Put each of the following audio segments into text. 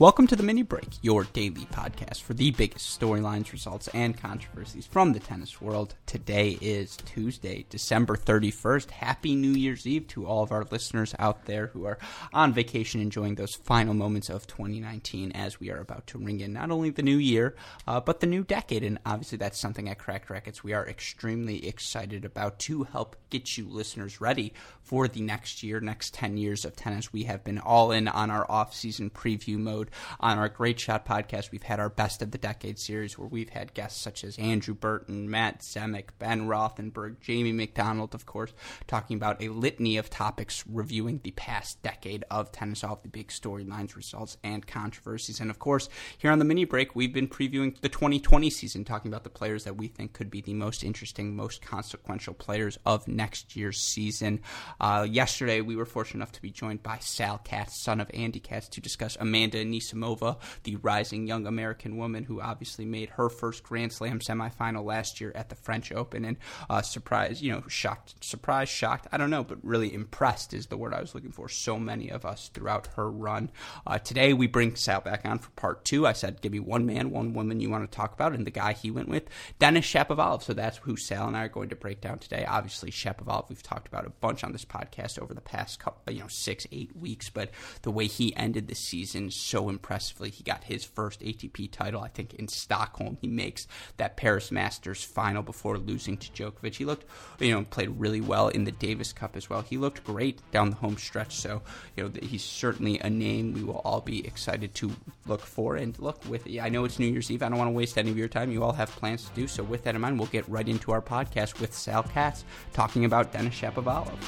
Welcome to the Mini Break, your daily podcast for the biggest storylines, results, and controversies from the tennis world. Today is Tuesday, December 31st. Happy New Year's Eve to all of our listeners out there who are on vacation enjoying those final moments of 2019 as we are about to ring in not only the new year, uh, but the new decade. And obviously, that's something at Cracked Racquets we are extremely excited about to help get you listeners ready for the next year, next 10 years of tennis. We have been all in on our off season preview mode on our Great Shot podcast, we've had our Best of the Decade series where we've had guests such as Andrew Burton, Matt Zemek, Ben Rothenberg, Jamie McDonald, of course, talking about a litany of topics reviewing the past decade of tennis, all of the big storylines, results, and controversies. And of course, here on the mini break, we've been previewing the 2020 season, talking about the players that we think could be the most interesting, most consequential players of next year's season. Uh, yesterday, we were fortunate enough to be joined by Sal Katz, son of Andy Katz, to discuss Amanda Anisimova, the rising young American woman who obviously made her first Grand Slam semifinal last year at the French Open, and uh, surprised, you know, shocked, surprised, shocked, I don't know, but really impressed is the word I was looking for. So many of us throughout her run. Uh, today we bring Sal back on for part two. I said, give me one man, one woman you want to talk about, and the guy he went with, Denis Shapovalov. So that's who Sal and I are going to break down today. Obviously, Shapovalov, we've talked about a bunch on this podcast over the past couple, you know, six, eight weeks, but the way he ended the season so impressively. He got his first ATP title, I think, in Stockholm. He makes that Paris Masters final before losing to Djokovic. He looked, you know, played really well in the Davis Cup as well. He looked great down the home stretch. So, you know, he's certainly a name we will all be excited to look for. And look, with I know it's New Year's Eve. I don't want to waste any of your time. You all have plans to do. So, with that in mind, we'll get right into our podcast with Sal Katz talking about Denis Shapovalov.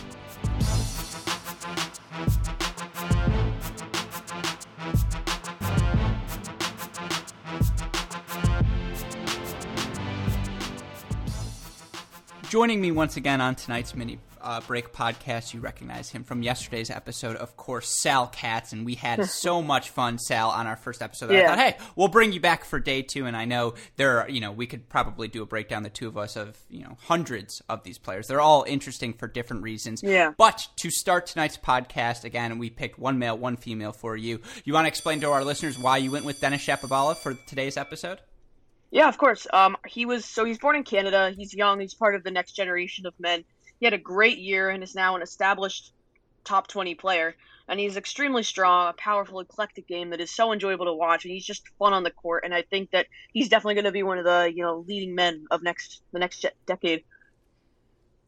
Joining me once again on tonight's mini uh, break podcast, you recognize him from yesterday's episode, of course, Sal Katz, and we had so much fun, Sal, on our first episode. Yeah. I thought, hey, we'll bring you back for day two, and I know there, are, you know, we could probably do a breakdown, the two of us, of you know hundreds of these players. They're all interesting for different reasons. Yeah. But to start tonight's podcast, again, we picked one male, one female for you. You want to explain to our listeners why you went with Denis Shapovalov for today's episode? Yeah, of course. Um, he was so he's born in Canada. He's young. He's part of the next generation of men. He had a great year and is now an established top 20 player. And he's extremely strong, a powerful, eclectic game that is so enjoyable to watch, and he's just fun on the court. And I think that he's definitely going to be one of the you know leading men of next the next decade.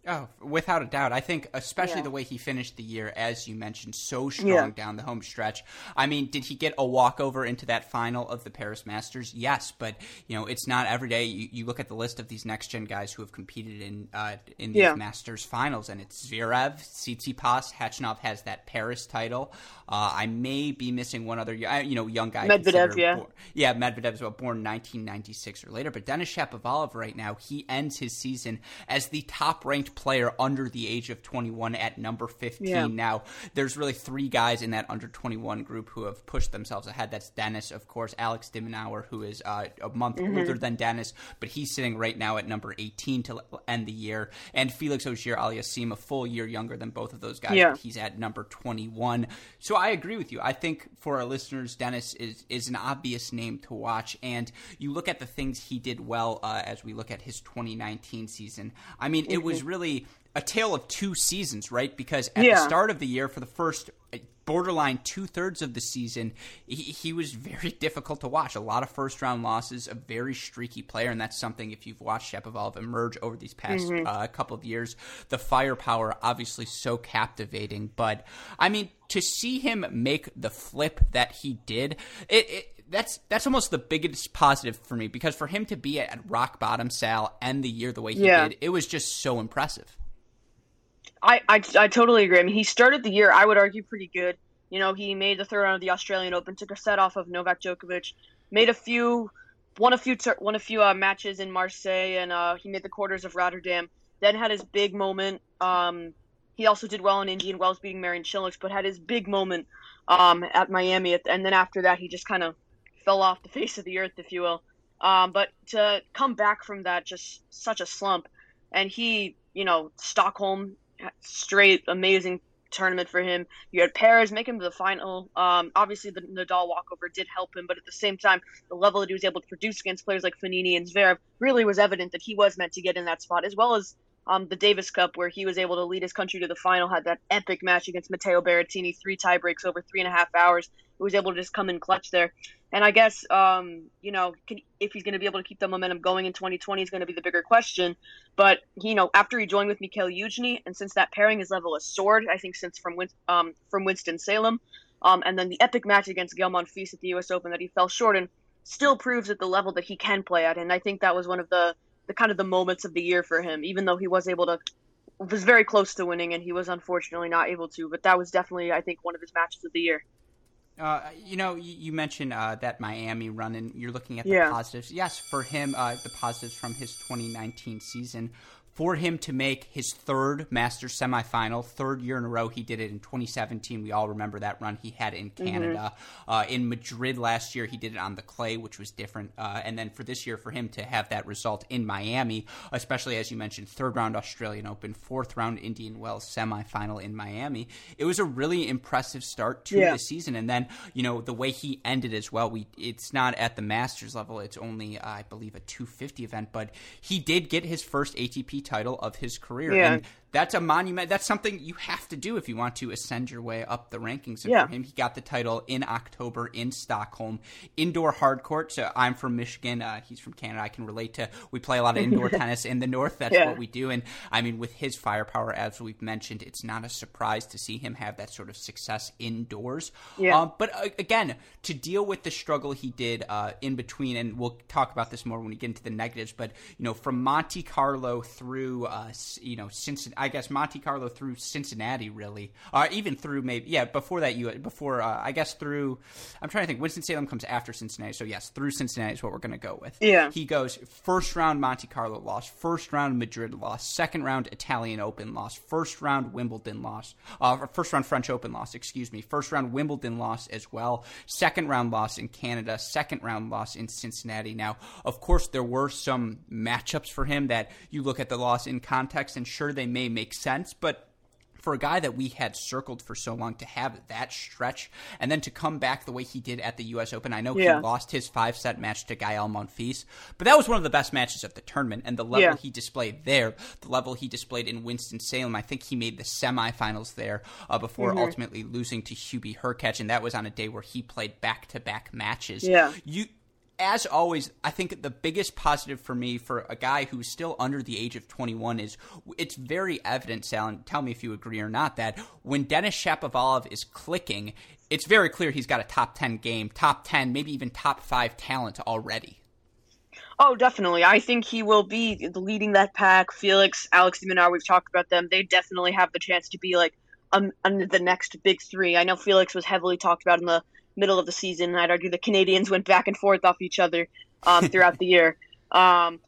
Oh, without a doubt. I think especially yeah. the way he finished the year, as you mentioned, so strong yeah. down the home stretch. I mean, did he get a walkover into that final of the Paris Masters? Yes, but you know, it's not every day. You, you look at the list of these next gen guys who have competed in uh, in these yeah. Masters finals, and it's Zverev, Tsitsipas, Khachanov has that Paris title. Uh, I may be missing one other, you know, young guy. Medvedev, yeah, born, yeah, Medvedev is born 1996 or later. But Denis Shapovalov, right now, he ends his season as the top ranked player under the age of 21 at number 15. Yeah. Now, there's really three guys in that under 21 group who have pushed themselves ahead. That's Dennis, of course, Alex de Minaur, who is uh, a month mm-hmm. older than Dennis, but he's sitting right now at number 18 to end the year. And Felix Auger Aliassime, a full year younger than both of those guys, yeah. he's at number 21. So I agree with you. I think for our listeners, Dennis is, is an obvious name to watch. And you look at the things he did well uh, as we look at his 2019 season. I mean, mm-hmm. it was mm-hmm. really really a tale of two seasons, right? Because at yeah. the start of the year, for the first borderline two thirds of the season, he, he, was very difficult to watch. A lot of first round losses, a very streaky player, and that's something if you've watched Shapovalov emerge over these past mm-hmm. uh, couple of years, the firepower obviously so captivating. But I mean, to see him make the flip that he did, it, it that's that's almost the biggest positive for me because for him to be at rock bottom, Sal, end the year the way he yeah. did, it was just so impressive. I, I, I totally agree. I mean, he started the year, I would argue, pretty good. You know, he made the third round of the Australian Open, took a set off of Novak Djokovic, made a few, won a few, won a few uh, matches in Marseille, and uh, he made the quarters of Rotterdam. Then had his big moment. Um, he also did well in Indian Wells, beating Marin Cilic, but had his big moment um, at Miami, and then after that, he just kind of fell off the face of the earth, if you will. Um, but to come back from that, just such a slump, and he, you know, Stockholm, straight amazing tournament for him. You had Paris make him to the final. Um, obviously, the Nadal walkover did help him, but at the same time, the level that he was able to produce against players like Fognini and Zverev really was evident that he was meant to get in that spot, as well as um, the Davis Cup, where he was able to lead his country to the final, had that epic match against Matteo Berrettini, three tiebreaks over three and a half hours. He was able to just come in clutch there. And I guess, um, you know, can, if he's going to be able to keep the momentum going in 2020 is going to be the bigger question. But, you know, after he joined with Mikhail Youzhny, and since that pairing his level has soared, I think since from, um, from Winston-Salem, um, and then the epic match against Gael Monfils at the U.S. Open that he fell short in, still proves at the level that he can play at. And I think that was one of the – the kind of the moments of the year for him, even though he was able to was very close to winning and he was unfortunately not able to. But that was definitely, I think, one of his matches of the year. Uh, you know, you, mentioned uh, that Miami run, and you're looking at the yeah. positives. Yes, for him, uh, the positives from his 2019 season for him to make his third Masters semifinal, third year in a row. He did it in 2017. We all remember that run he had in mm-hmm. Canada. Mm-hmm. Uh, in Madrid last year, he did it on the clay, which was different. Uh, and then for this year, for him to have that result in Miami, especially as you mentioned, third round Australian Open, fourth round Indian Wells semifinal in Miami, it was a really impressive start to yeah. the season. And then, you know, the way he ended as well, we it's not at the Masters level, it's only, uh, I believe, a 250 event, but he did get his first ATP title of his career. Yeah. And that's a monument. That's something you have to do if you want to ascend your way up the rankings. And yeah. for him, he got the title in October in Stockholm, indoor hard court. So I'm from Michigan. Uh, he's from Canada. I can relate to. We play a lot of indoor tennis in the north. That's yeah. what we do. And I mean, with his firepower, as we've mentioned, it's not a surprise to see him have that sort of success indoors. Yeah. Um, but uh, again, to deal with the struggle he did uh, in between, and we'll talk about this more when we get into the negatives. But you know, from Monte Carlo through uh, you know Cincinnati I guess Monte Carlo through Cincinnati, really, or uh, even through maybe yeah before that you before uh, I guess through I'm trying to think Winston Salem comes after Cincinnati, so yes, through Cincinnati is what we're going to go with. Yeah, he goes first round Monte Carlo loss, first round Madrid loss, second round Italian Open loss, first round Wimbledon loss, uh, first round French Open loss, excuse me, first round Wimbledon loss as well, second round loss in Canada, second round loss in Cincinnati. Now, of course, there were some matchups for him that you look at the loss in context, and sure they may make sense, but for a guy that we had circled for so long to have that stretch and then to come back the way he did at the U.S. Open. I know yeah. he lost his five set match to Gael Monfils, but that was one of the best matches of the tournament. And the level yeah. he displayed there, the level he displayed in Winston Salem, I think he made the semifinals there uh, before mm-hmm. ultimately losing to Hubie Hurkacz, and that was on a day where he played back to back matches. Yeah, you as always, I think the biggest positive for me for a guy who's still under the age of 21 is it's very evident, Sal, and tell me if you agree or not, that when Denis Shapovalov is clicking, it's very clear he's got a top 10 game, top 10, maybe even top 5 talent already. Oh, definitely. I think he will be leading that pack. Felix, Alex de Minaur, we've talked about them. They definitely have the chance to be like um, the next big three. I know Felix was heavily talked about in the middle of the season. I'd argue the Canadians went back and forth off each other um, throughout the year. Um,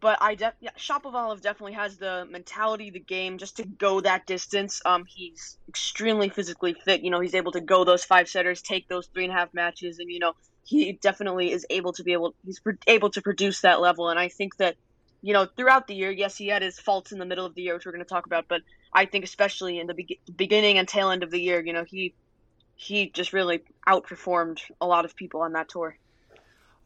but I def- yeah, Shapovalov definitely has the mentality, the game, just to go that distance. Um, he's extremely physically fit. You know, he's able to go those five setters, take those three and a half matches, and you know, he definitely is able to be able. He's pro- able to produce that level, and I think that, you know, throughout the year, yes, he had his faults in the middle of the year, which we're going to talk about, but I think especially in the be- beginning and tail end of the year, you know, he he just really outperformed a lot of people on that tour.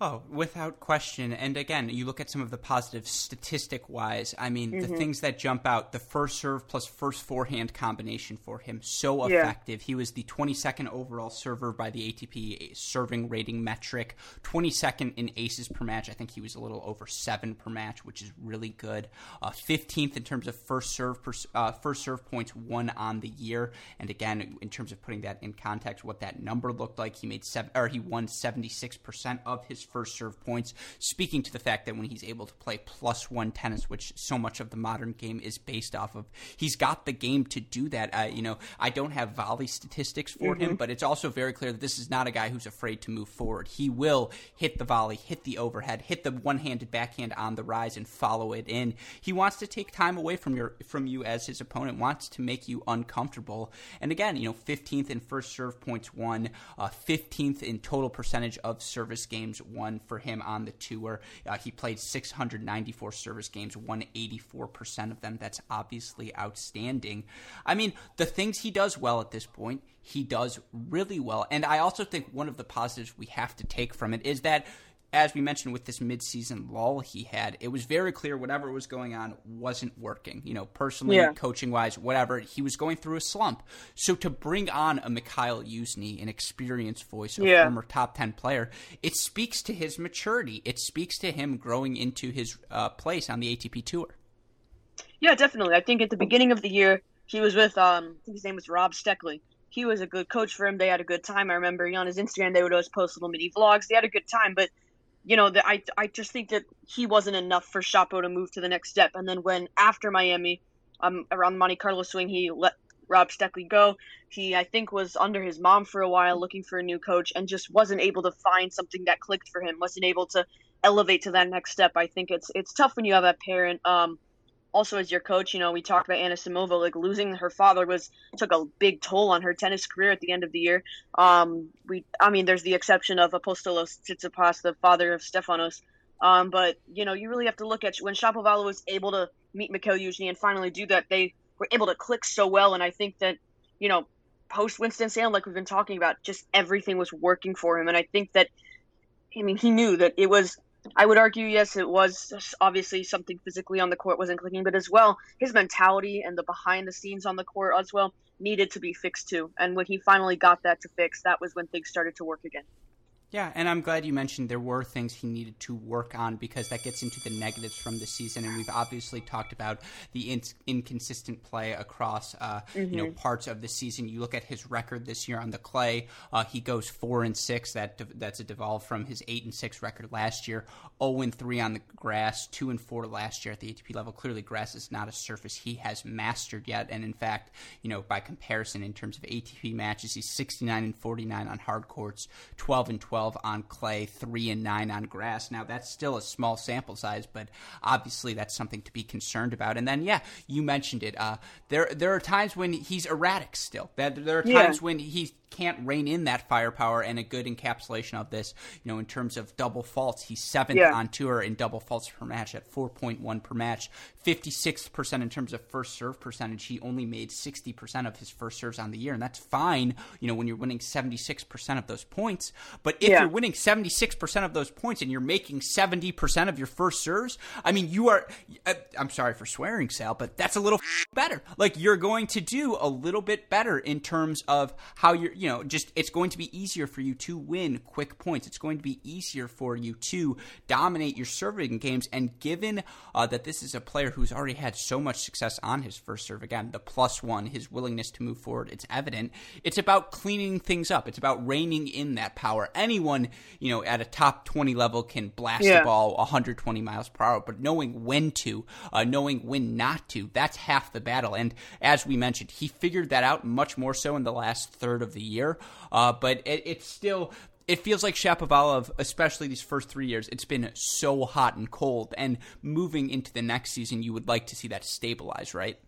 Oh, without question. And again, you look at some of the positives statistic wise. I mean, mm-hmm. the things that jump out the first serve plus first forehand combination for him, so effective. Yeah. He was the 22nd overall server by the ATP serving rating metric, 22nd in aces per match. I think he was a little over seven per match, which is really good. Uh, 15th in terms of first serve per, uh, first serve points won on the year. And again, in terms of putting that in context, what that number looked like, he made seven or he won 76% of his first serve points, speaking to the fact that when he's able to play plus one tennis, which so much of the modern game is based off of, he's got the game to do that. Uh, you know, I don't have volley statistics for mm-hmm. him, but it's also very clear that this is not a guy who's afraid to move forward. He will hit the volley, hit the overhead, hit the one-handed backhand on the rise, and follow it in. He wants to take time away from your from you as his opponent, wants to make you uncomfortable. And again, you know, 15th in first serve points won, uh, 15th in total percentage of service games won for him on the tour. Uh, he played 694 service games, won 84% of them. That's obviously outstanding. I mean, the things he does well at this point, he does really well. And I also think one of the positives we have to take from it is that as we mentioned with this midseason lull he had, it was very clear whatever was going on wasn't working. You know, personally, yeah. coaching wise, whatever. He was going through a slump. So to bring on a Mikhail Youzhny, an experienced voice, a yeah. former top 10 player, it speaks to his maturity. It speaks to him growing into his uh, place on the ATP Tour. Yeah, definitely. I think at the beginning of the year, he was with, um, I think his name was Rob Steckley. He was a good coach for him. They had a good time. I remember on his Instagram, they would always post little mini vlogs. They had a good time, but you know, that I I just think that he wasn't enough for Shapo to move to the next step. And then when after Miami, um, around the Monte Carlo swing, he let Rob Steckley go. He I think was under his mom for a while, looking for a new coach, and just wasn't able to find something that clicked for him. wasn't able to elevate to that next step. I think it's it's tough when you have a parent. Um, also as your coach, you know, we talked about Anisimova, like losing her father was took a big toll on her tennis career at the end of the year. Um, we, I mean, there's the exception of Apostolos Tsitsipas, the father of Stefanos. Um, but you know, you really have to look at when Shapovalov was able to meet Mikhail Youzhny and finally do that. They were able to click so well, and I think that you know, post Winston Salem, like we've been talking about, just everything was working for him, and I think that, I mean, he knew that it was I would argue, yes, it was obviously something physically on the court wasn't clicking, but as well, his mentality and the behind the scenes on the court as well needed to be fixed too. And when he finally got that to fix, that was when things started to work again. Yeah, and I'm glad you mentioned there were things he needed to work on because that gets into the negatives from the season, and we've obviously talked about the in- inconsistent play across uh, mm-hmm. you know mm-hmm. parts of the season. You look at his record this year on the clay; uh, he goes four and six. That that's a devolve from his eight and six record last year. Zero oh and three on the grass, two and four last year at the ATP level. Clearly, grass is not a surface he has mastered yet, and in fact, you know by comparison in terms of ATP matches, he's 69 and 49 on hard courts, 12 and 12 12 on clay, 3 and 9 on grass. Now, that's still a small sample size, but obviously that's something to be concerned about. And then, yeah, you mentioned it. Uh, there, there are times when he's erratic still. There are times yeah. when he can't rein in that firepower and a good encapsulation of this, you know, in terms of double faults. He's seventh yeah. on tour in double faults per match at 4.1 per match, 56% in terms of first serve percentage. He only made 60% of his first serves on the year, and that's fine, you know, when you're winning 76% of those points. But if yeah. you're winning 76% of those points and you're making 70% of your first serves, I mean, you are, uh, I'm sorry for swearing, Sal, but that's a little better. Like, you're going to do a little bit better in terms of how you're, you know, just it's going to be easier for you to win quick points. It's going to be easier for you to dominate your serving games. And given uh, that this is a player who's already had so much success on his first serve, again, the plus one, his willingness to move forward, it's evident. It's about cleaning things up. It's about reining in that power. Anyone, you know, at a top 20 level can blast yeah. the ball 120 miles per hour, but knowing when to, uh, knowing when not to, that's half the battle. And as we mentioned, he figured that out much more so in the last third of the year year. Uh, but it, it's still it feels like Shapovalov, especially these first three years, it's been so hot and cold. And moving into the next season, you would like to see that stabilize, right?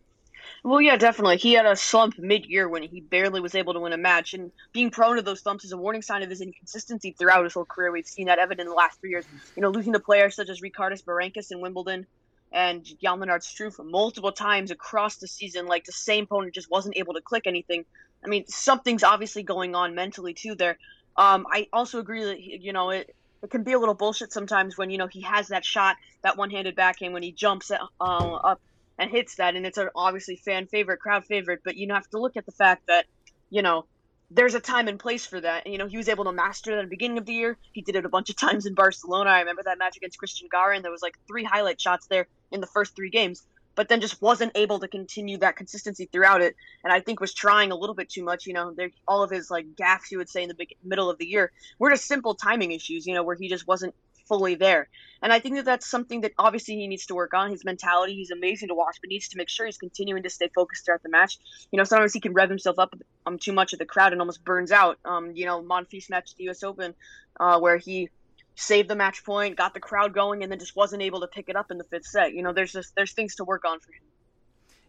Well, yeah, definitely. He had a slump mid-year when he barely was able to win a match, and being prone to those slumps is a warning sign of his inconsistency throughout his whole career. We've seen that evident in the last three years. You know, losing to players such as Ricardas Berankis in Wimbledon and Jan Lennard Struff multiple times across the season. Like the same opponent just wasn't able to click anything. I mean, something's obviously going on mentally too there. Um, I also agree that you know it. it can be a little bullshit sometimes when you know he has that shot, that one-handed backhand when he jumps uh, up and hits that, and it's an obviously fan favorite, crowd favorite. But you have to look at the fact that you know there's a time and place for that. And, you know, he was able to master that at the beginning of the year. He did it a bunch of times in Barcelona. I remember that match against Cristian Garin. There was like three highlight shots there in the first three games, but then just wasn't able to continue that consistency throughout it. And I think was trying a little bit too much. You know, all of his like gaffes, you would say, in the big, middle of the year were just simple timing issues. You know, where he just wasn't fully there. And I think that that's something that obviously he needs to work on. His mentality, he's amazing to watch, but needs to make sure he's continuing to stay focused throughout the match. You know, sometimes he can rev himself up um, too much at the crowd and almost burns out. Um, you know, Monfils match at the U.S. Open, uh, where he saved the match point, got the crowd going, and then just wasn't able to pick it up in the fifth set. You know, there's just there's things to work on for him.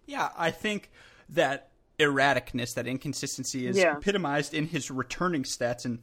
Yeah, I think that erraticness, that inconsistency, is yeah. epitomized in his returning stats and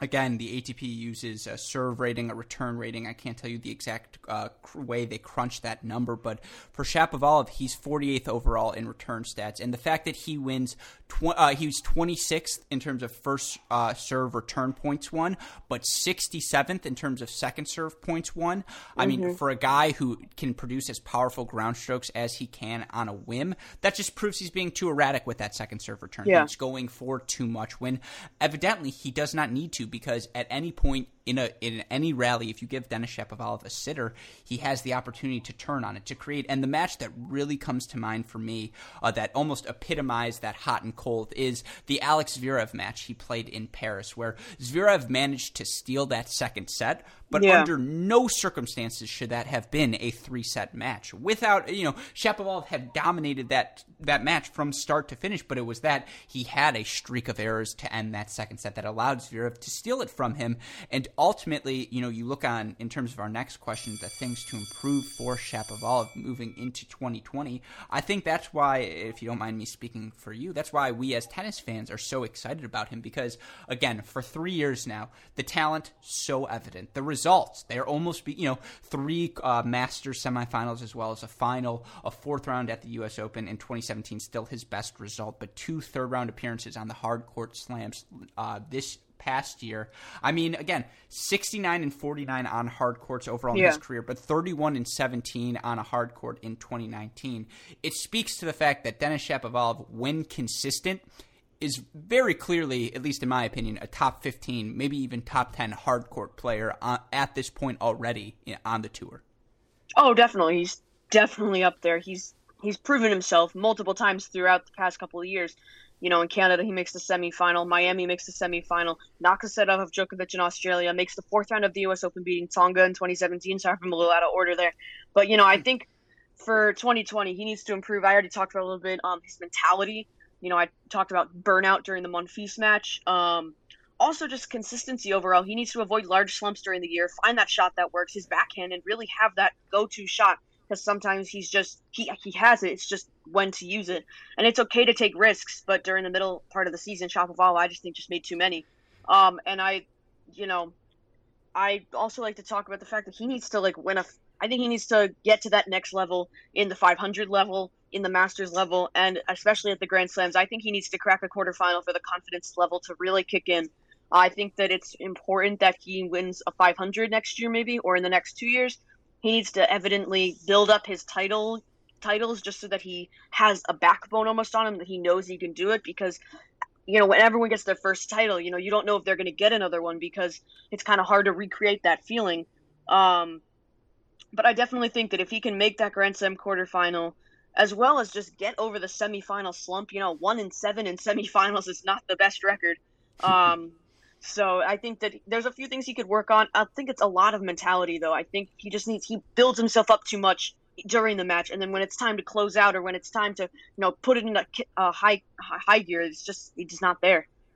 Again, the ATP uses a serve rating, a return rating. I can't tell you the exact uh, way they crunch that number, but for Shapovalov, he's 48th overall in return stats, and the fact that he wins, tw- uh, he was 26th in terms of first uh, serve return points won, but 67th in terms of second serve points won. I mm-hmm. mean, for a guy who can produce as powerful ground strokes as he can on a whim, that just proves he's being too erratic with that second serve return. Yeah. He's going for too much when evidently he does not need to because at any point in a in any rally, if you give Denis Shapovalov a sitter, he has the opportunity to turn on it to create. And the match that really comes to mind for me, uh, that almost epitomized that hot and cold, is the Alex Zverev match he played in Paris, where Zverev managed to steal that second set, but yeah. under no circumstances should that have been a three set match. Without you know, Shapovalov had dominated that that match from start to finish, but it was that he had a streak of errors to end that second set that allowed Zverev to steal it from him and ultimately, you know, you look on in terms of our next question, the things to improve for Shapovalov moving into 2020. I think that's why, if you don't mind me speaking for you, that's why we as tennis fans are so excited about him because, again, for three years now, the talent so evident, the results they're almost, be, you know, three uh, Masters semifinals as well as a final, a fourth round at the U.S. Open in 2017, still his best result, but two third round appearances on the hard court slams uh, this past year. I mean, again, 69 and 49 on hard courts overall yeah. in his career, but 31 and 17 on a hard court in 2019. It speaks to the fact that Denis Shapovalov, when consistent, is very clearly, at least in my opinion, a top 15, maybe even top 10 hard court player uh, at this point already on the tour. Oh, definitely. He's definitely up there. He's he's proven himself multiple times throughout the past couple of years. You know, in Canada, he makes the semifinal. Miami makes the semifinal. Knocks set off of Djokovic in Australia. Makes the fourth round of the U.S. Open, beating Tsonga in 2017. Sorry I'm a little out of order there, but you know, I think for 2020, he needs to improve. I already talked about a little bit um his mentality. You know, I talked about burnout during the Monfils match. Um, also just consistency overall. He needs to avoid large slumps during the year, find that shot that works, his backhand, and really have that go-to shot because sometimes he's just he he has it. It's just when to use it, and it's okay to take risks. But during the middle part of the season, Shapovalov, I just think just made too many. Um, and I, you know, I also like to talk about the fact that he needs to like win a. I think he needs to get to that next level in the 500 level, in the Masters level, and especially at the Grand Slams. I think he needs to crack a quarterfinal for the confidence level to really kick in. I think that it's important that he wins a 500 next year, maybe, or in the next two years, he needs to evidently build up his title titles just so that he has a backbone almost on him that he knows he can do it because you know when everyone gets their first title you know you don't know if they're going to get another one because it's kind of hard to recreate that feeling. Um, but i definitely think that if he can make that grand slam quarterfinal as well as just get over the semifinal slump you know one in seven in semifinals is not the best record. Um, so I think that there's a few things he could work on. I think it's a lot of mentality, though. I think he just needs he builds himself up too much during the match, and then when it's time to close out or when it's time to you know put it in a, a high high gear, it's just he's not there.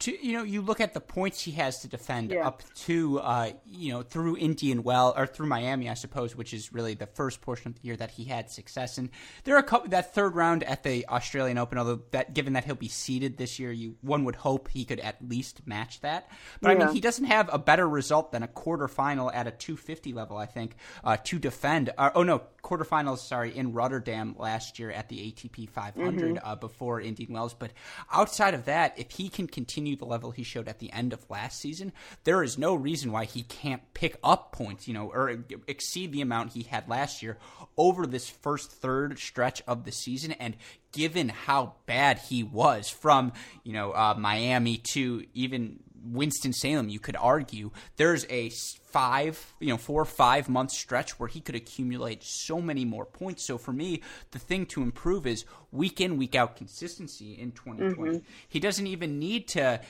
to you know you look at the points he has to defend Yeah. up to uh, you know through Indian well or through Miami I suppose which is really the first portion of the year that he had success and there are a couple that third round at the Australian Open although that given that he'll be seeded this year you one would hope he could at least match that. But I mean he doesn't have a better result than a quarterfinal at a 250 level I think uh, to defend uh, oh no quarterfinals sorry in Rotterdam last year at the ATP 500 uh, before Indian Wells. But outside of that if he can continue the level he showed at the end of last season there is no reason why he can't pick up points you know or exceed the amount he had last year over this first third stretch of the season. And given how bad he was from you know uh, Miami to even Winston Salem, you could argue there's a five, you know, four or five month stretch where he could accumulate so many more points. So for me, the thing to improve is week in, week out consistency in 2020. Mm-hmm. He doesn't even need to.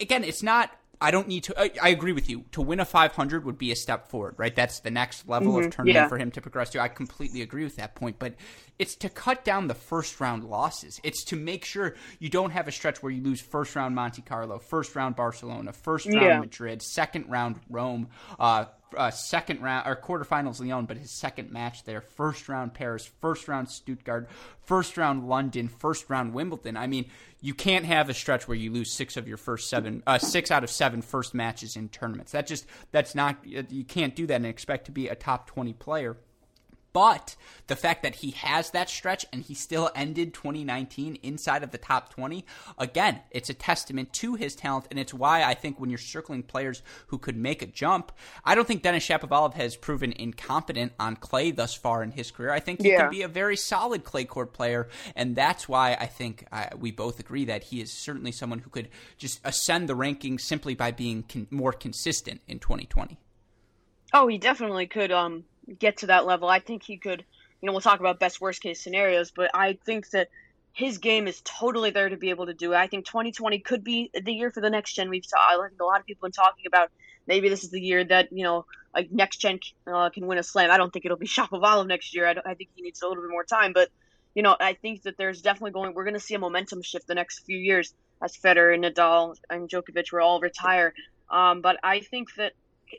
Again, it's not. I don't need to. I, I agree with you. To win a 500 would be a step forward, right? That's the next level of tournament Yeah. for him to progress to. I completely agree with that point, but it's to cut down the first round losses. It's to make sure you don't have a stretch where you lose first round Monte Carlo, first round Barcelona, first round Yeah. Madrid, second round Rome, uh, uh, second round or quarterfinals Lyon, but his second match there, first round Paris, first round Stuttgart, first round London, first round Wimbledon. I mean, you can't have a stretch where you lose six of your first seven, uh, six out of seven first matches in tournaments. That just that's not you can't do that and expect to be a top twenty player. But the fact that he has that stretch and he still ended 2019 inside of the top 20, again, it's a testament to his talent. And it's why I think when you're circling players who could make a jump, I don't think Denis Shapovalov has proven incompetent on clay thus far in his career. I think he Yeah. can be a very solid clay court player. And that's why I think uh, we both agree that he is certainly someone who could just ascend the rankings simply by being con- more consistent in 2020. Oh, he definitely could um get to that level. I think he could. You know, we'll talk about best worst case scenarios, but I think that his game is totally there to be able to do it. I think 2020 could be the year for the next gen. We've saw, I think a lot of people have been talking about maybe this is the year that you know like next gen uh, can win a slam. I don't think it'll be Shapovalov next year. I, I think he needs a little bit more time, but you know I think that there's definitely going. We're going to see a momentum shift the next few years as Federer and Nadal and Djokovic will all retire. Um, but I think that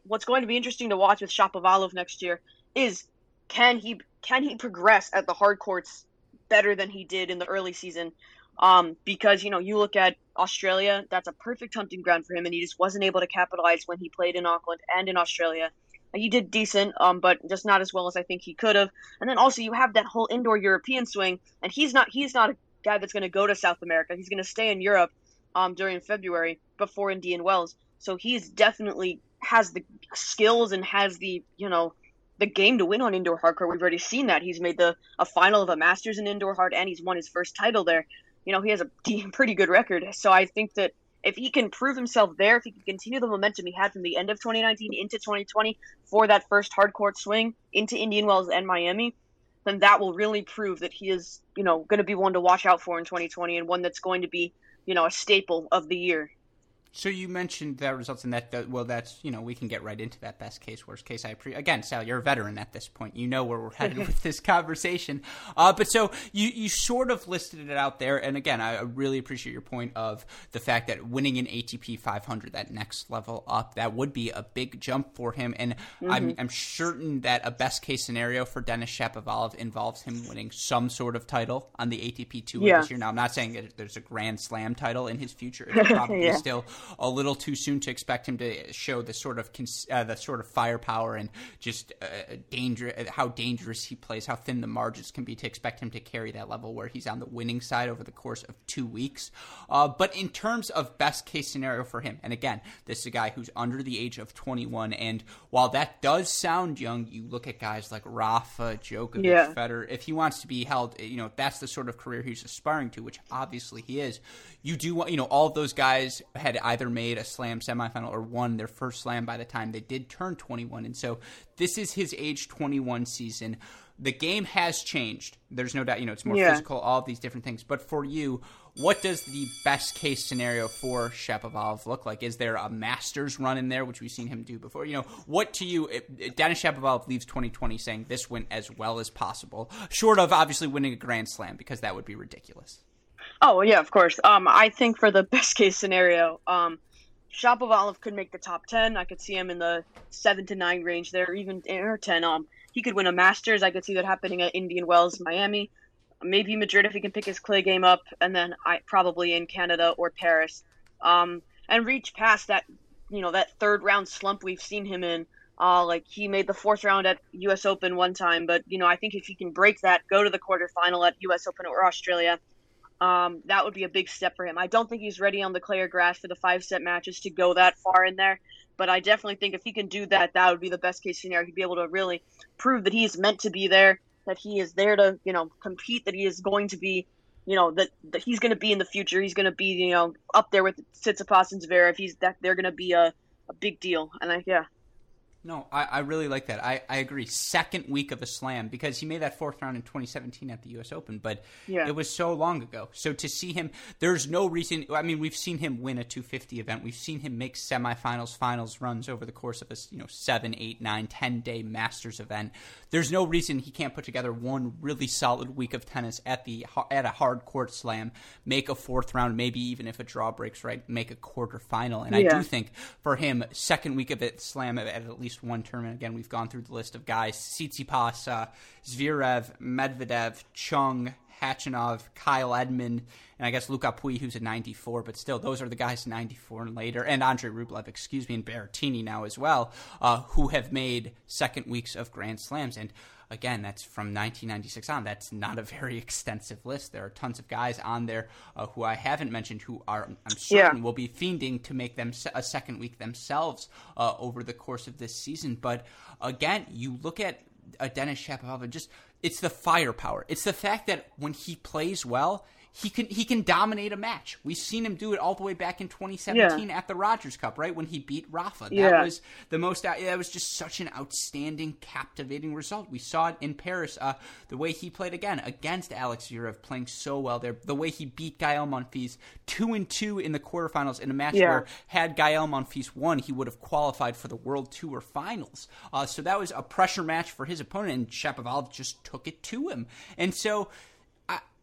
what's going to be interesting to watch with Shapovalov next year is can he can he progress at the hard courts better than he did in the early season? Um, because you know you look at Australia, that's a perfect hunting ground for him, and he just wasn't able to capitalize when he played in Auckland and in Australia. He did decent, um, but just not as well as I think he could have. And then also you have that whole indoor European swing, and he's not he's not a guy that's going to go to South America. He's going to stay in Europe um, during February before Indian Wells. So he's definitely has the skills and has the you know the game to win on indoor hardcore. We've already seen that he's made the a final of a Masters in indoor hard and he's won his first title there. You know he has a pretty good record. So I think that if he can prove himself there, if he can continue the momentum he had from the end of 2019 into 2020 for that first hard court swing into Indian Wells and Miami, then that will really prove that he is you know going to be one to watch out for in 2020 and one that's going to be you know a staple of the year. So you mentioned that results in that. that well, that's you know we can get right into that best case, worst case. I pre- again, Sal, you're a veteran at this point. You know where we're headed with this conversation. Uh, but so you you sort of listed it out there, and again, I really appreciate your point of the fact that winning an ATP 500, that next level up, that would be a big jump for him. And I'm I'm certain that a best case scenario for Denis Shapovalov involves him winning some sort of title on the ATP Tour Yeah. this year. Now, I'm not saying that there's a Grand Slam title in his future. It's probably Yeah. still a little too soon to expect him to show the sort of cons- uh, the sort of firepower and just uh, danger how dangerous he plays, how thin the margins can be to expect him to carry that level where he's on the winning side over the course of two weeks. Uh, but in terms of best case scenario for him, and again, this is a guy who's under the age of 21, and while that does sound young, you look at guys like Rafa, Djokovic, Yeah. Federer. If he wants to be held, you know, that's the sort of career he's aspiring to, which obviously he is. You do want, you know, all of those guys had either made a slam semifinal or won their first slam by the time they did turn 21. And so this is his age 21 season. The game has changed. There's no doubt, you know, it's more Yeah. physical, all these different things. But for you, what does the best case scenario for Shapovalov look like? Is there a Masters run in there, which we've seen him do before? You know, what to you, if, if Denis Shapovalov leaves 2020 saying this went as well as possible, short of obviously winning a Grand Slam, because that would be ridiculous. Oh yeah, of course. Um, I think for the best case scenario, um, Shapovalov could make the top ten. I could see him in the seven to nine range there, even or ten. Um, he could win a Masters. I could see that happening at Indian Wells, Miami, maybe Madrid if he can pick his clay game up, and then I probably in Canada or Paris. Um, and reach past that, you know, that third round slump we've seen him in. Uh, like he made the fourth round at U.S. Open one time, but you know, I think if he can break that, go to the quarterfinal at U.S. Open or Australia, um, that would be a big step for him. I don't think he's ready on the clay or grass for the five set matches to go that far in there, but I definitely think if he can do that, that would be the best case scenario. He'd be able to really prove that he is meant to be there, that he is there to, you know, compete, that he is going to be, you know, that, that he's going to be in the future. He's going to be, you know, up there with Tsitsipas and Zverev. He's that they're going to be a, a big deal. And I, yeah. No, I, I really like that. I, I agree. Second week of a slam because he made that fourth round in 2017 at the U.S. Open, but yeah. it was so long ago. So to see him, there's no reason. I mean, we've seen him win a 250 event. We've seen him make semifinals, finals runs over the course of a you know seven, eight, nine, ten day Masters event. There's no reason he can't put together one really solid week of tennis at the at a hard court slam, make a fourth round, maybe even if a draw breaks right, make a quarter final. And yeah. I do think for him, second week of it slam at at least one tournament. Again, we've gone through the list of guys: Tsitsipas, uh, Zverev, Medvedev, Chung, Khachanov, Kyle Edmund, and I guess Lucas Pouille, who's at 94, but still, those are the guys 94 and later, and Andre Rublev, excuse me, and Berrettini now as well, uh, who have made second weeks of Grand Slams. And again, that's from 1996 on. That's not a very extensive list. There are tons of guys on there uh, who I haven't mentioned who are, I'm certain, yeah. will be fiending to make them a second week themselves uh, over the course of this season. But again, you look at uh, Denis Shapovalov, just it's the firepower. It's the fact that when he plays well, he can he can dominate a match. We've seen him do it all the way back in 2017 yeah. at the Rogers Cup, right when he beat Rafa. That yeah. was the most. That was just such an outstanding, captivating result. We saw it in Paris. Uh, the way he played again against Alex Zverev, playing so well there. The way he beat Gael Monfils two and two in the quarterfinals in a match yeah. where had Gael Monfils won, he would have qualified for the World Tour Finals. Uh, so that was a pressure match for his opponent, and Shapovalov just took it to him. And so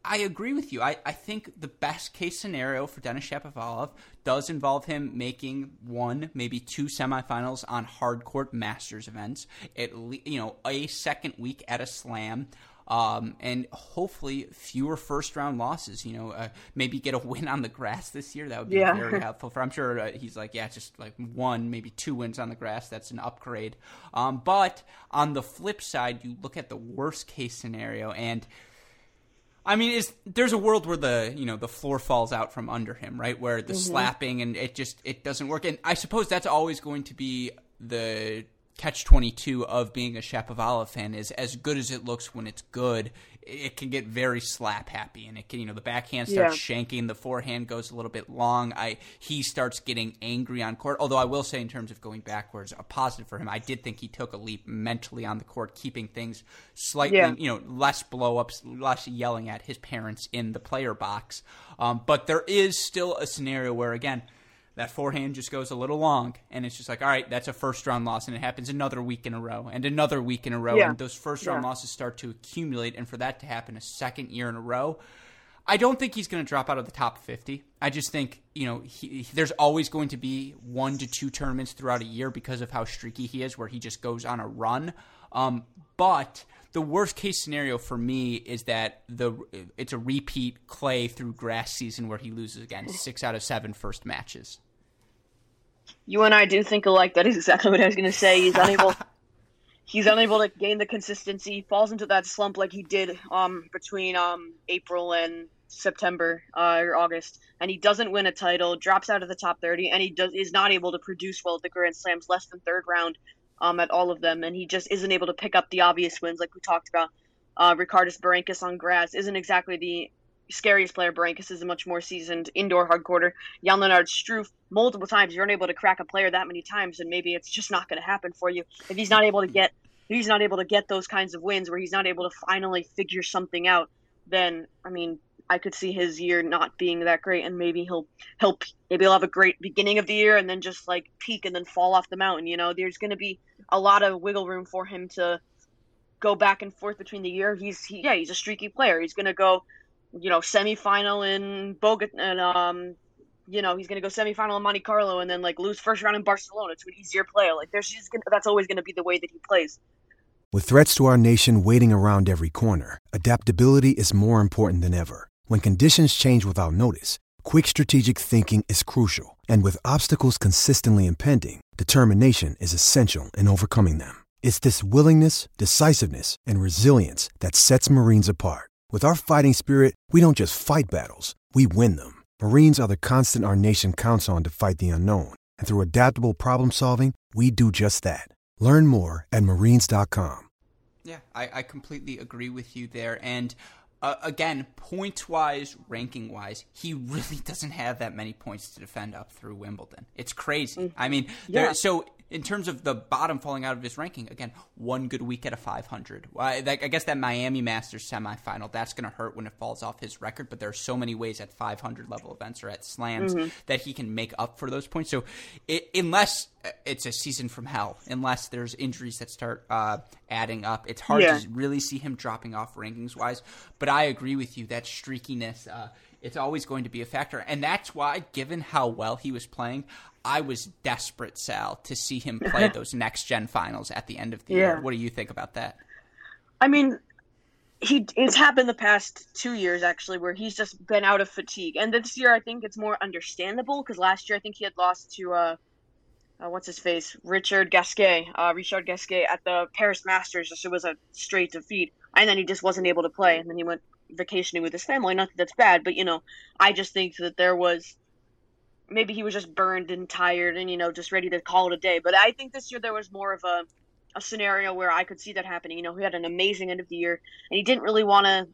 I agree with you. I, I think the best case scenario for Denis Shapovalov does involve him making one, maybe two semifinals on hard court Masters events. At le- you know, a second week at a Slam. Um, and hopefully fewer first round losses. You know, uh, maybe get a win on the grass this year. That would be yeah. very helpful. For I'm sure uh, he's like, yeah, just like one, maybe two wins on the grass. That's an upgrade. Um, but on the flip side, you look at the worst case scenario and I mean, is there's a world where the you know the floor falls out from under him, right? Where the mm-hmm. slapping and it just it doesn't work, and I suppose that's always going to be the catch 22 of being a Shapovalov fan is as good as it looks when it's good it can get very slap happy and it can you know the backhand starts yeah. shanking the forehand goes a little bit long i he starts getting angry on court although i will say in terms of going backwards a positive for him i did think he took a leap mentally on the court keeping things slightly yeah. you know less blow ups less yelling at his parents in the player box um, but there is still a scenario where again that forehand just goes a little long and it's just like all right that's a first round loss and it happens another week in a row and another week in a row yeah. and those first round yeah. losses start to accumulate and for that to happen a second year in a row I don't think he's going to drop out of the top 50. I just think, you know, he, he, there's always going to be one to two tournaments throughout a year because of how streaky he is, where he just goes on a run. Um, but the worst case scenario for me is that the it's a repeat clay through grass season where he loses again six out of seven first matches you and I do think alike. That is exactly what I was going to say. He's unable. he's unable to gain the consistency. Falls into that slump like he did um, between um, April and September uh, or August, and he doesn't win a title. Drops out of the top thirty, and he does is not able to produce well at the Grand Slams. Less than third round um, at all of them, and he just isn't able to pick up the obvious wins like we talked about. Uh, Ricardas Berankis on grass isn't exactly the scariest player. Berankis is a much more seasoned indoor hardcourter. Jan Lennard Struff, multiple times, you're unable to crack a player that many times, and maybe it's just not going to happen for you if he's not able to get he's not able to get those kinds of wins where he's not able to finally figure something out. Then I mean, I could see his year not being that great, and maybe he'll he'll maybe he'll have a great beginning of the year and then just like peak and then fall off the mountain. You know, there's going to be a lot of wiggle room for him to go back and forth between the year. He's he, yeah, he's a streaky player. He's going to go you know, semifinal in Bogota, and um, you know, he's to go semifinal in Monte Carlo and then like lose first round in Barcelona to an easier player. Like there's just gonna, that's always to be the way that he plays. With threats to our nation waiting around every corner, adaptability is more important than ever. When conditions change without notice, quick strategic thinking is crucial. And with obstacles consistently impending, determination is essential in overcoming them. It's this willingness, decisiveness, and resilience that sets Marines apart. With our fighting spirit, we don't just fight battles, we win them. Marines are the constant our nation counts on to fight the unknown. And through adaptable problem solving, we do just that. Learn more at marines.com. Yeah, I, I completely agree with you there. And uh, again, points wise, ranking wise, he really doesn't have that many points to defend up through Wimbledon. It's crazy. Mm. I mean, yeah. so in terms of the bottom falling out of his ranking, again, one good week at a 500. I, I guess that Miami Masters semifinal, that's going to hurt when it falls off his record, but there are so many ways at 500 level events or at slams mm-hmm. that he can make up for those points. So it, unless it's a season from hell, unless there's injuries that start uh, adding up, it's hard yeah. to really see him dropping off rankings wise. But I agree with you that streakiness. Uh, it's always going to be a factor. And that's why, given how well he was playing, I was desperate, Sal, to see him play those next gen finals at the end of the yeah. year. What do you think about that? I mean, he it's happened the past two years actually, where he's just been out of fatigue, and this year I think it's more understandable because last year I think he had lost to uh, uh what's his face, Richard Gasquet, uh, Richard Gasquet at the Paris Masters. Just it was a straight defeat, and then he just wasn't able to play, and then he went vacationing with his family. Not that that's bad, but you know, I just think that there was maybe he was just burned and tired and you know just ready to call it a day. But I think this year there was more of a a scenario where I could see that happening. You know, he had an amazing end of the year and he didn't really want to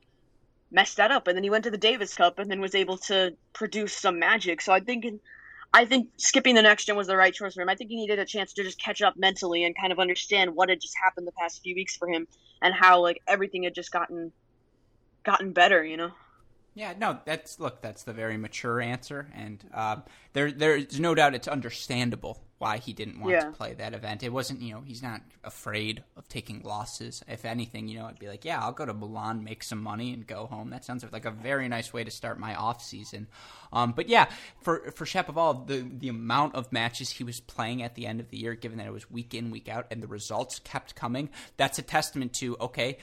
mess that up. And then he went to the Davis Cup and then was able to produce some magic. So I think I think skipping the next gen was the right choice for him. I think he needed a chance to just catch up mentally and kind of understand what had just happened the past few weeks for him and how like everything had just gotten gotten better, you know. Yeah, no, that's look, that's the very mature answer, and um, there, there's no doubt it's understandable why he didn't want yeah. to play that event. It wasn't, you know, he's not afraid of taking losses. If anything, you know, I'd be like, yeah, I'll go to Milan, make some money, and go home. That sounds like a very nice way to start my off season. Um, but yeah, for for Shapovalov, the the amount of matches he was playing at the end of the year, given that it was week in week out, and the results kept coming, that's a testament to okay,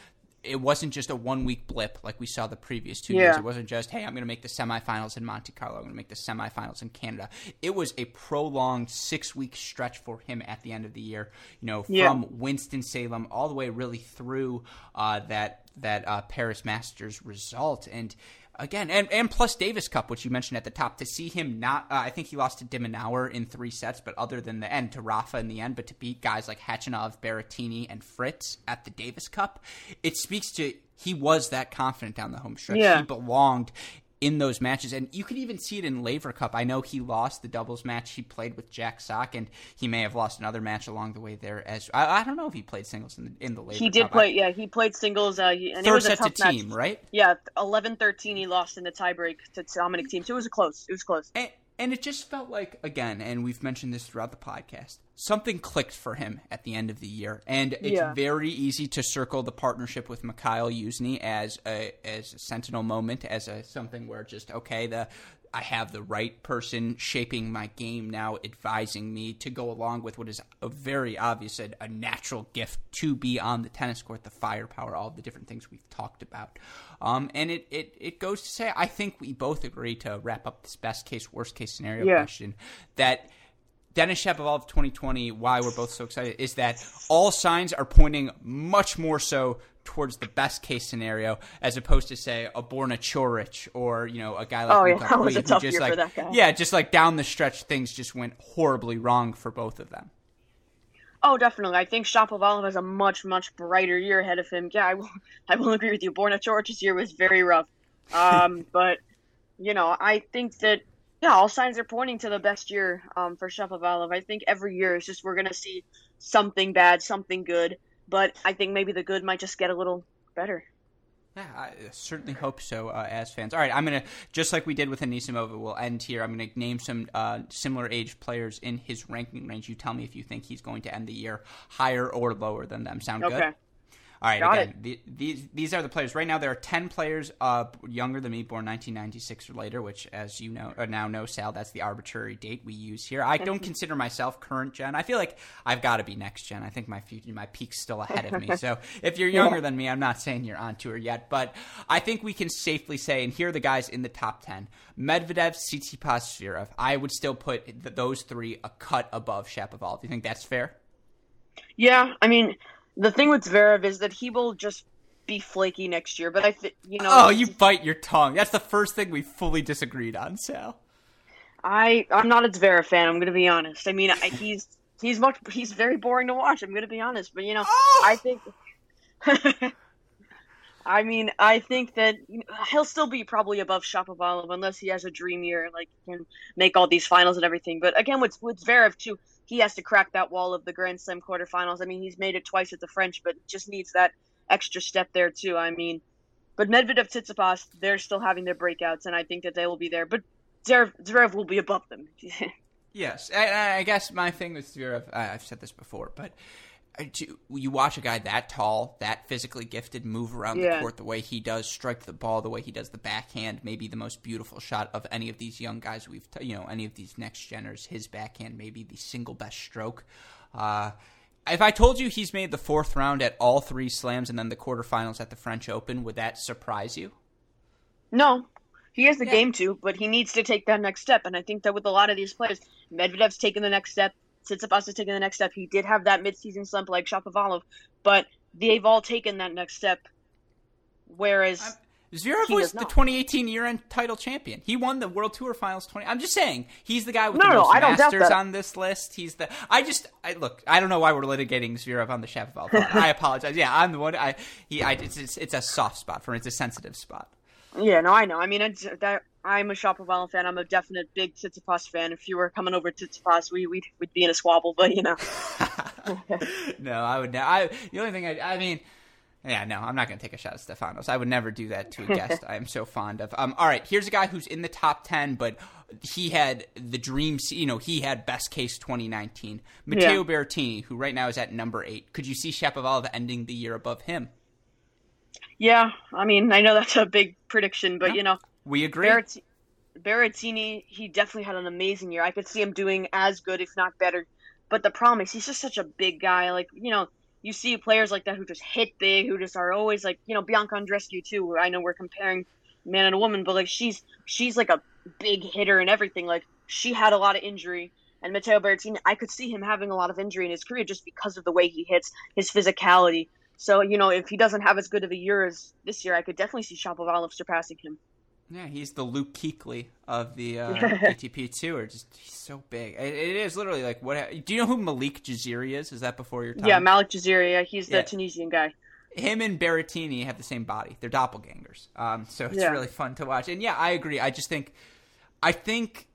it wasn't just a one week blip like we saw the previous two yeah. years. It wasn't just, hey, I'm going to make the semifinals in Monte Carlo. I'm going to make the semifinals in Canada. It was a prolonged six week stretch for him at the end of the year. You know, from yeah. Winston Salem all the way really through uh, that that uh, Paris Masters result and again, and, and plus Davis Cup, which you mentioned at the top, to see him not, uh, I think he lost to de Minaur in three sets, but other than the end, to Rafa in the end, but to beat guys like Khachanov, Berrettini, and Fritz at the Davis Cup, it speaks to he was that confident down the home stretch. Yeah. He belonged in those matches. And you could even see it in Laver Cup. I know he lost the doubles match he played with Jack Sock, and he may have lost another match along the way there. As I, I don't know if he played singles in the, in the Laver Cup. He did Cup. play, I, yeah, he played singles. Uh, and Third it was set a tough to match. team, right? Yeah, 11-13 he lost in the tiebreak to Dominic Thiem. So it was close. It was close. And, and it just felt like again and we've mentioned this throughout the podcast something clicked for him at the end of the year and it's yeah. very easy to circle the partnership with Mikhail Youzhny as a as a sentinel moment as a something where just okay the I have the right person shaping my game now, advising me to go along with what is a very obvious, a, a natural gift to be on the tennis court, the firepower, all the different things we've talked about. Um, and it, it, it goes to say, I think we both agree to wrap up this best case, worst case scenario yeah. question that Denis Shapovalov 2020, why we're both so excited, is that all signs are pointing much more so towards the best case scenario as opposed to say a Borna Coric or you know a guy like oh yeah, that was a tough just year like, for that guy. Yeah, just like down the stretch, things just went horribly wrong for both of them. Oh, definitely. I think Shapovalov has a much, much brighter year ahead of him. Yeah, I will, I will agree with you. Borna Coric's year was very rough. Um, but, you know, I think that, yeah, all signs are pointing to the best year um, for Shapovalov. I think every year is just we're going to see something bad, something good. But I think maybe the good might just get a little better. Yeah, I certainly hope so. Uh, as fans, all right, I'm gonna just like we did with Anisimova. We'll end here. I'm gonna name some uh, similar age players in his ranking range. You tell me if you think he's going to end the year higher or lower than them. Sound okay. good? All right, Got again, the, these these are the players. Right now, there are ten players uh, younger than me, born 1996 or later. Which, as you know, now know, Sal, that's the arbitrary date we use here. I don't consider myself current gen. I feel like I've got to be next gen. I think my future, my peak's still ahead of me. So, if you're younger than me, I'm not saying you're on tour yet, but I think we can safely say, and here are the guys in the top ten: Medvedev, Tsitsipas, Zverev. I would still put th- those three a cut above Shapovalov. Do you think that's fair? Yeah, I mean, the thing with Zverev is that he will just be flaky next year. But I think you know. Oh, you bite your tongue. That's the first thing we fully disagreed on, Sal. I I'm not a Zverev fan. I'm going to be honest. I mean, I, he's he's much he's very boring to watch. I'm going to be honest. But you know, Oh! I think. I mean, I think that you know, he'll still be probably above Shapovalov unless he has a dream year, like can make all these finals and everything. But again, with with Zverev too, he has to crack that wall of the Grand Slam quarterfinals. I mean, he's made it twice at the French, but just needs that extra step there too. I mean, but Medvedev, Tsitsipas, they're still having their breakouts, and I think that they will be there. But Zverev, Zverev will be above them. Yes, I, I guess my thing with Zverev, I- I've said this before, but to- you watch a guy that tall, that physically gifted, move around the court the way he does, strike the ball the way he does, the backhand, maybe the most beautiful shot of any of these young guys we've, t- you know, any of these next geners. His backhand, maybe the single best stroke. Uh, if I told you he's made the fourth round at all three slams and then the quarterfinals at the French Open, would that surprise you? No, he has the Yeah. game to, but he needs to take that next step. And I think that with a lot of these players, Medvedev's taken the next step. Tsitsipas has taken the next step. He did have that midseason slump like Shapovalov, but they've all taken that next step. Whereas, I'm- Zverev was the 2018 year-end title champion. He won the World Tour Finals 20. I'm just saying he's the guy with No, the no, most I don't doubt masters on this list. He's the. I just. I look. I don't know why we're litigating Zverev on the Shapovalov. I apologize. Yeah, I'm the one. I. He. I. It's, it's. It's a soft spot for me. It's a sensitive spot. yeah, no, I know. I mean, it's, that I'm a Shapovalov fan. I'm a definite big Tsitsipas fan. If you were coming over to Tsitsipas, we we'd, we'd be in a squabble. But you know, no, I would. Ne- I. The only thing I. I mean. Yeah, no, I'm not going to take a shot at Stefanos. I would never do that to a guest I am so fond of. Um, all right, here's a guy who's in the top 10, but he had the dream, you know, he had best case 2019. Matteo Yeah. Berrettini, who right now is at number eight. Could you see Shapovalov ending the year above him? yeah. I mean, I know that's a big prediction, but No. you know, We agree. Berrettini, Berrettini, he definitely had an amazing year. I could see him doing as good, if not better. But the problem is, he's just such a big guy. Like, you know, you see players like that who just hit big, who just are always like, you know, Bianca Andreescu too. Where I know we're comparing man and a woman, but like she's she's like a big hitter and everything. Like she had a lot of injury. And Matteo Berrettini, I could see him having a lot of injury in his career just because of the way he hits, his physicality. So, you know, if he doesn't have as good of a year as this year, I could definitely see Shapovalov surpassing him. Yeah, he's the Luke Kuechly of the uh, ATP Tour. Just he's so big. It, it is literally like what? Do you know who Malek Jaziri is? Is that before your time? Yeah, Malek Jaziri, he's the Yeah. Tunisian guy. him and Berrettini have the same body. They're doppelgangers. Um, so it's Yeah. really fun to watch. And yeah, I agree. I just think, I think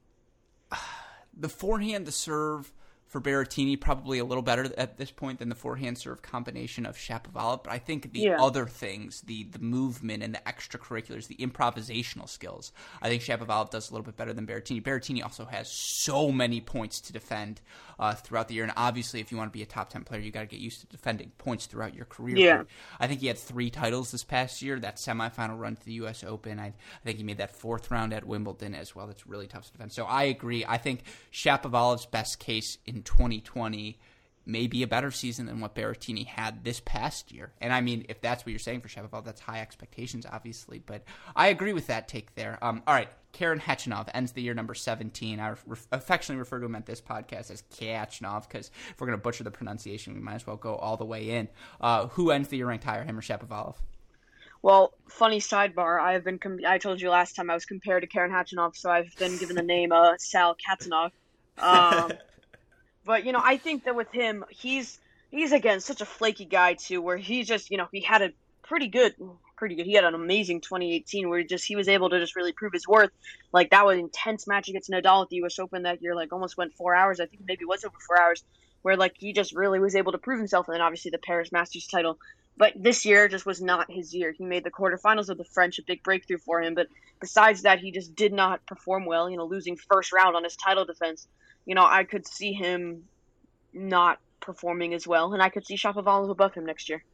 the forehand, the serve for Berrettini probably a little better at this point than the forehand serve combination of Shapovalov. But I think the Yeah. other things, the the movement and the extracurriculars, the improvisational skills, I think Shapovalov does a little bit better than Berrettini. Berrettini also has so many points to defend uh, throughout the year, and obviously, if you want to be a top ten player, you got to get used to defending points throughout your career. Yeah. I think he had three titles this past year. That semifinal run to the U.S. Open. I, I think he made that fourth round at Wimbledon as well. That's really tough to defend. So I agree. I think Shapovalov's best case in 2020 may be a better season than what Berrettini had this past year. And I mean, if that's what you're saying for Shapovalov, that's high expectations, obviously. But I agree with that take there. Um, all right, Karen Khachanov ends the year number 17. I re- affectionately refer to him at this podcast as Kachinov because if we're going to butcher the pronunciation, we might as well go all the way in. Uh, who ends the year ranked higher, him or Shapovalov? Well, funny sidebar. I have been. Com- I told you last time I was compared to Karen Khachanov, so I've been given the name uh, Sal Katanov. Um, but you know, I think that with him, he's he's again such a flaky guy too, where he just you know he had a pretty good, pretty good. He had an amazing 2018 where he just he was able to just really prove his worth. Like that was intense match against Nadal at the U.S. Open that year. Like almost went four hours. I think maybe it was over four hours. Where like he just really was able to prove himself, and then obviously the Paris Masters title. But this year just was not his year. He made the quarterfinals of the French, a big breakthrough for him. But besides that, he just did not perform well. You know, losing first round on his title defense. You know, I could see him not performing as well, and I could see Shapovalov above him next year.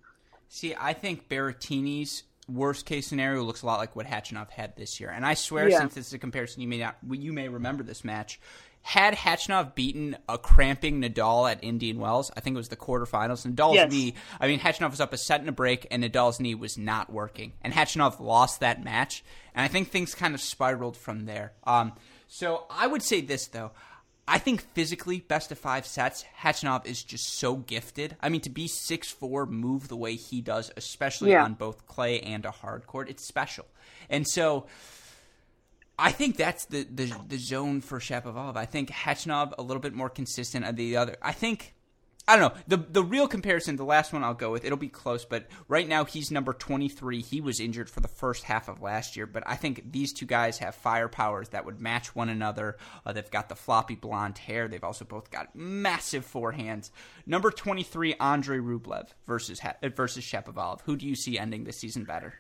See, I think Berrettini's worst case scenario looks a lot like what Khachanov had this year. And I swear, Yeah. since this is a comparison, you may not, you may remember this match. Had Khachanov beaten a cramping Nadal at Indian Wells, I think it was the quarterfinals. Nadal's Yes. knee, I mean, Khachanov was up a set and a break, and Nadal's knee was not working. And Khachanov lost that match. And I think things kind of spiraled from there. Um, so I would say this, though. I think physically, best of five sets, Khachanov is just so gifted. I mean, to be six four, move the way he does, especially Yeah. on both clay and a hard court, it's special. And so, I think that's the the, the zone for Shapovalov. I think Khachanov a little bit more consistent. Of the other, I think. I don't know. The the real comparison, the last one I'll go with, it'll be close, but right now he's number 23. He was injured for the first half of last year, but I think these two guys have firepowers that would match one another. Uh, they've got the floppy blonde hair. They've also both got massive forehands. Number 23, Andre Rublev versus versus Shapovalov. Who do you see ending this season better?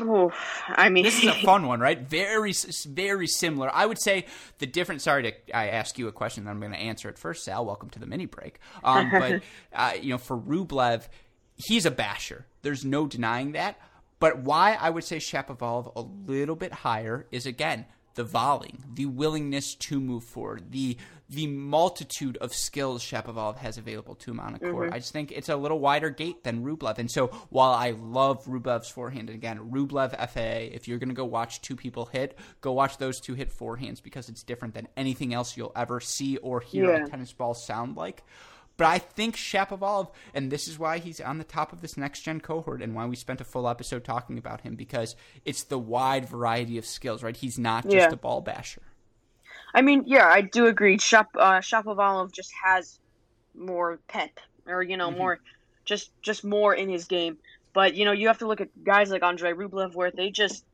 Oof, I mean, This is a fun one, right? Very, very similar. I would say the difference. Sorry to I ask you a question, then I'm going to answer it first. Sal, welcome to the mini break. Um, but uh, you know, for Rublev, he's a basher. There's no denying that. But why I would say Shapovalov a little bit higher is again the volleying, the willingness to move forward, the the multitude of skills Shapovalov has available to him on a court. Mm-hmm. I just think it's a little wider gate than Rublev. And so while I love Rublev's forehand, and again, Rublev FAA, if you're going to go watch two people hit, go watch those two hit forehands because it's different than anything else you'll ever see or hear Yeah. a tennis ball sound like. But I think Shapovalov, and this is why he's on the top of this next gen cohort, and why we spent a full episode talking about him because it's the wide variety of skills, right? He's not just Yeah. a ball basher. I mean, yeah, I do agree. Shop uh, Shapovalov just has more pep, or you know, Mhm. more just just more in his game. But you know, you have to look at guys like Andrei Rublev, where they just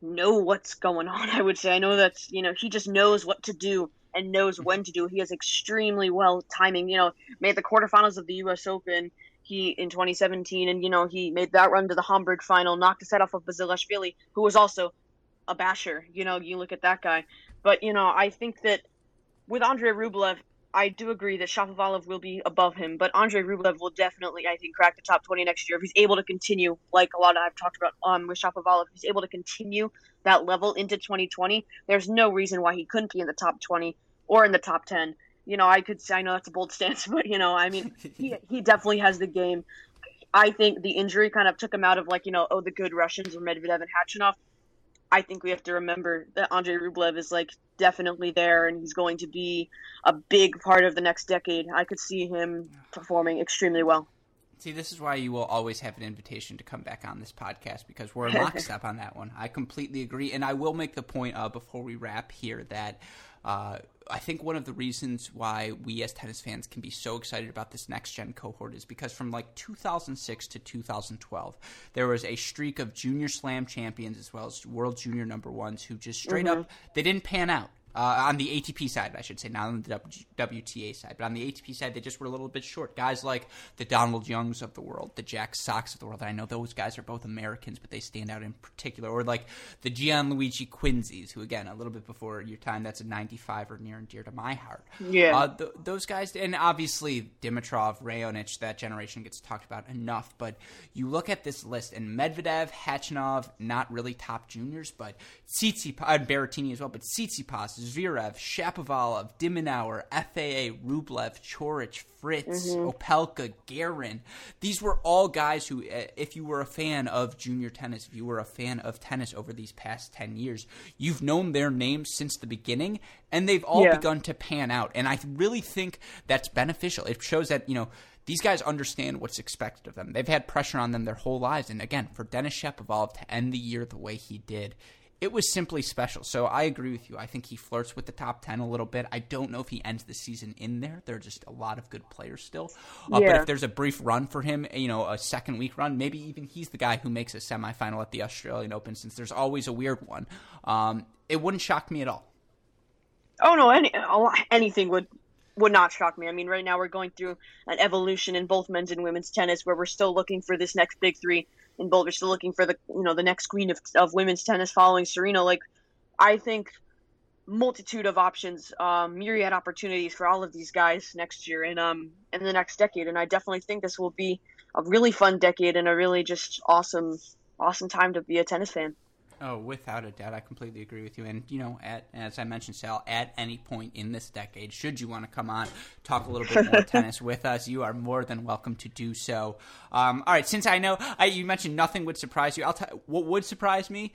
know what's going on. I would say. I know that's you know he just knows what to do and knows when to do. He has extremely well timing. You know, made the quarterfinals of the U.S. Open. He in 2017, and you know he made that run to the Hamburg final, knocked the set off of Basilashvili, who was also a basher. You know, you look at that guy. But you know, I think that with Andrei Rublev, I do agree that Shapovalov will be above him, but Andrei Rublev will definitely, I think, crack the top 20 next year if he's able to continue, like a lot of I've talked about um, with Shapovalov, if he's able to continue that level into 2020. There's no reason why he couldn't be in the top 20 or in the top 10. You know, I could say, I know that's a bold stance, but you know, I mean, he, he definitely has the game. I think the injury kind of took him out of like, you know, oh, the good Russians or Medvedev and Khachanov. I think we have to remember that Andrei Rublev is like definitely there and he's going to be a big part of the next decade. I could see him performing extremely well. See, this is why you will always have an invitation to come back on this podcast because we're a lockstep on that one. I completely agree, and I will make the point uh, before we wrap here that uh, I think one of the reasons why we as tennis fans can be so excited about this next gen cohort is because from like 2006 to 2012, there was a streak of junior slam champions as well as world junior number ones who just straight up they didn't pan out. Uh, on the ATP side, I should say, not on the WTA side, but on the ATP side, they just were a little bit short. Guys like the Donald Youngs of the world, the Jack Socks of the world. I know those guys are both Americans, but they stand out in particular. Or like the Gianluigi Quinzis, who again, a little bit before your time, that's a 95 or near and dear to my heart. Yeah. Uh, th- those guys, and obviously Dimitrov, Raonic, that generation gets talked about enough. But you look at this list, and Medvedev, Khachanov, not really top juniors, but Tsitsipas, and Berrettini as well, but Tsitsipas, Zverev, Shapovalov, de Minaur, FAA, Rublev, Coric, Fritz, Opelka, Garin. These were all guys who, uh, if you were a fan of junior tennis, if you were a fan of tennis over these past 10 years, you've known their names since the beginning, and they've all Yeah. begun to pan out. And I really think that's beneficial. It shows that, you know, these guys understand what's expected of them. They've had pressure on them their whole lives. And again, for Denis Shapovalov to end the year the way he did, it was simply special. So I agree with you. I think he flirts with the top 10 a little bit. I don't know if he ends the season in there. There are just a lot of good players still. Uh, But if there's a brief run for him, you know, a second week run, maybe even he's the guy who makes a semifinal at the Australian Open since there's always a weird one. Um, it wouldn't shock me at all. Oh no, any oh, anything would would not shock me. I mean, right now we're going through an evolution in both men's and women's tennis, where we're still looking for this next big three in both. We're still looking for the you know the next queen of of women's tennis, following Serena. Like, I think multitude of options, um, myriad opportunities for all of these guys next year and um in the next decade. And I definitely think this will be a really fun decade and a really just awesome, awesome time to be a tennis fan. Oh, without a doubt, I completely agree with you. And you know, at as I mentioned, Sal, at any point in this decade, should you want to come on, talk a little bit more tennis with us, you are more than welcome to do so. Um, all right, since I know I, you mentioned nothing would surprise you, I'll tell what would surprise me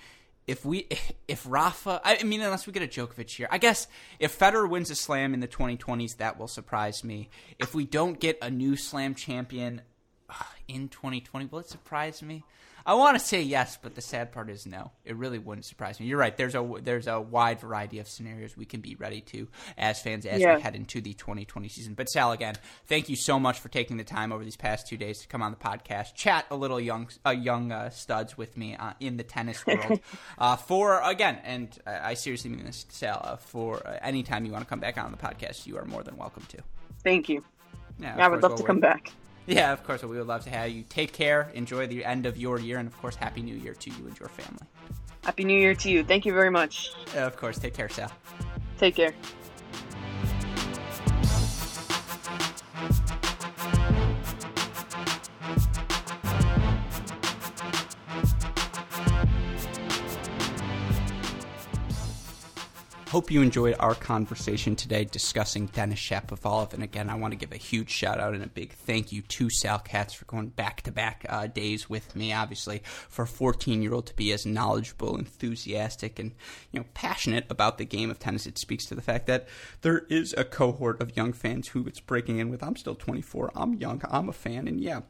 if we if Rafa, I mean, unless we get a Djokovic here, I guess if Federer wins a Slam in the 2020s, that will surprise me. If we don't get a new Slam champion uh, in 2020, will it surprise me? I want to say yes, but the sad part is no. It really wouldn't surprise me. You're right. There's a there's a wide variety of scenarios we can be ready to as fans as yeah. we head into the 2020 season. But Sal, again, thank you so much for taking the time over these past two days to come on the podcast, chat a little young uh, young uh, studs with me uh, in the tennis world. Uh, for again, and I, seriously mean this, Sal. Uh, for uh, any time you want to come back on the podcast, you are more than welcome to. Thank you. Yeah, I would love to come back. Yeah, of course. We would love to have you. Take care. Enjoy the end of your year. And, of course, Happy New Year to you and your family. Happy New Year to you. Thank you very much. Of course. Take care, Sal. Take care. Hope you enjoyed our conversation today discussing Denis Shapovalov. And again, I want to give a huge shout out and a big thank you to Sal Katz for going back to back uh, days with me. Obviously, for a 14 year old to be as knowledgeable, enthusiastic, and you know passionate about the game of tennis, it speaks to the fact that there is a cohort of young fans who it's breaking in with. I'm still 24. I'm young. I'm a fan, and yeah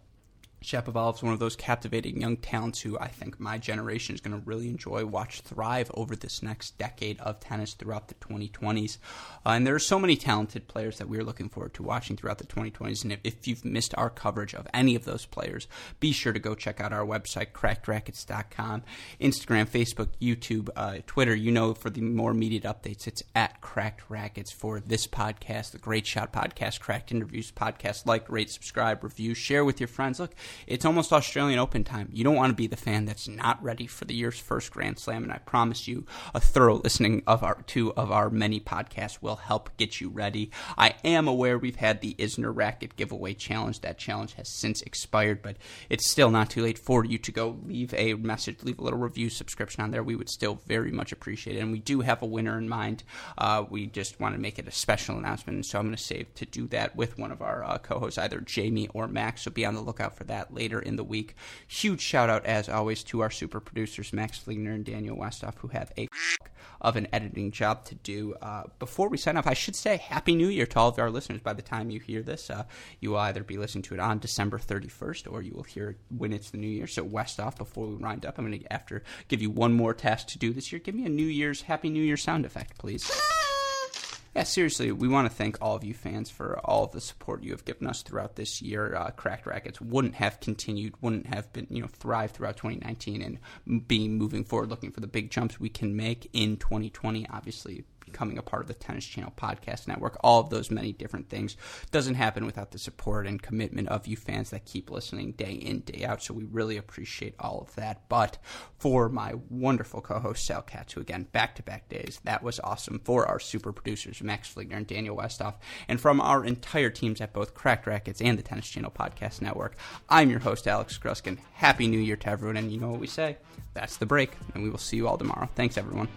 Shapovalov is one of those captivating young talents who I think my generation is going to really enjoy, watch thrive over this next decade of tennis throughout the 2020s. Uh, and there are so many talented players that we're looking forward to watching throughout the 2020s. And if, if, you've missed our coverage of any of those players, be sure to go check out our website, crackedracquets.com, Instagram, Facebook, YouTube, uh, Twitter. You know, for the more immediate updates, it's at Cracked Racquets for this podcast, the Great Shot Podcast, Cracked Interviews Podcast. Like, rate, subscribe, review, share with your friends. Look, it's almost Australian Open time. You don't want to be the fan that's not ready for the year's first Grand Slam, and I promise you, a thorough listening of our two of our many podcasts will help get you ready. I am aware we've had the Isner Racket Giveaway Challenge. That challenge has since expired, but it's still not too late for you to go leave a message, leave a little review, subscription on there. We would still very much appreciate it, and we do have a winner in mind. Uh, we just want to make it a special announcement, so I'm going to save to do that with one of our uh, co-hosts, either Jamie or Max. So be on the lookout for that later in the week. Huge shout out, as always, to our super producers, Max Fligner and Daniel Westoff, who have a of an editing job to do. Uh, before we sign off, I should say Happy New Year to all of our listeners. By the time you hear this, uh, you will either be listening to it on December 31st or you will hear it when it's the New Year. So, Westoff, before we wind up, I'm going to after give you one more task to do this year. Give me a New Year's Happy New Year sound effect, please yeah, seriously, we want to thank all of you fans for all of the support you have given us throughout this year. Uh, Cracked Racquets wouldn't have continued, wouldn't have been, you know, thrived throughout 2019 and being moving forward, looking for the big jumps we can make in 2020. Obviously, becoming a part of the Tennis Channel Podcast Network, all of those many different things doesn't happen without the support and commitment of you fans that keep listening day in, day out. So we really appreciate all of that. But for my wonderful co host, Sal Katz, who again, back to back days, that was awesome. For our super producers, Max Fligner and Daniel Westoff, and from our entire teams at both Cracked Racquets and the Tennis Channel Podcast Network, I'm your host, Alex Gruskin. Happy New Year to everyone. And you know what we say? That's the break. And we will see you all tomorrow. Thanks, everyone.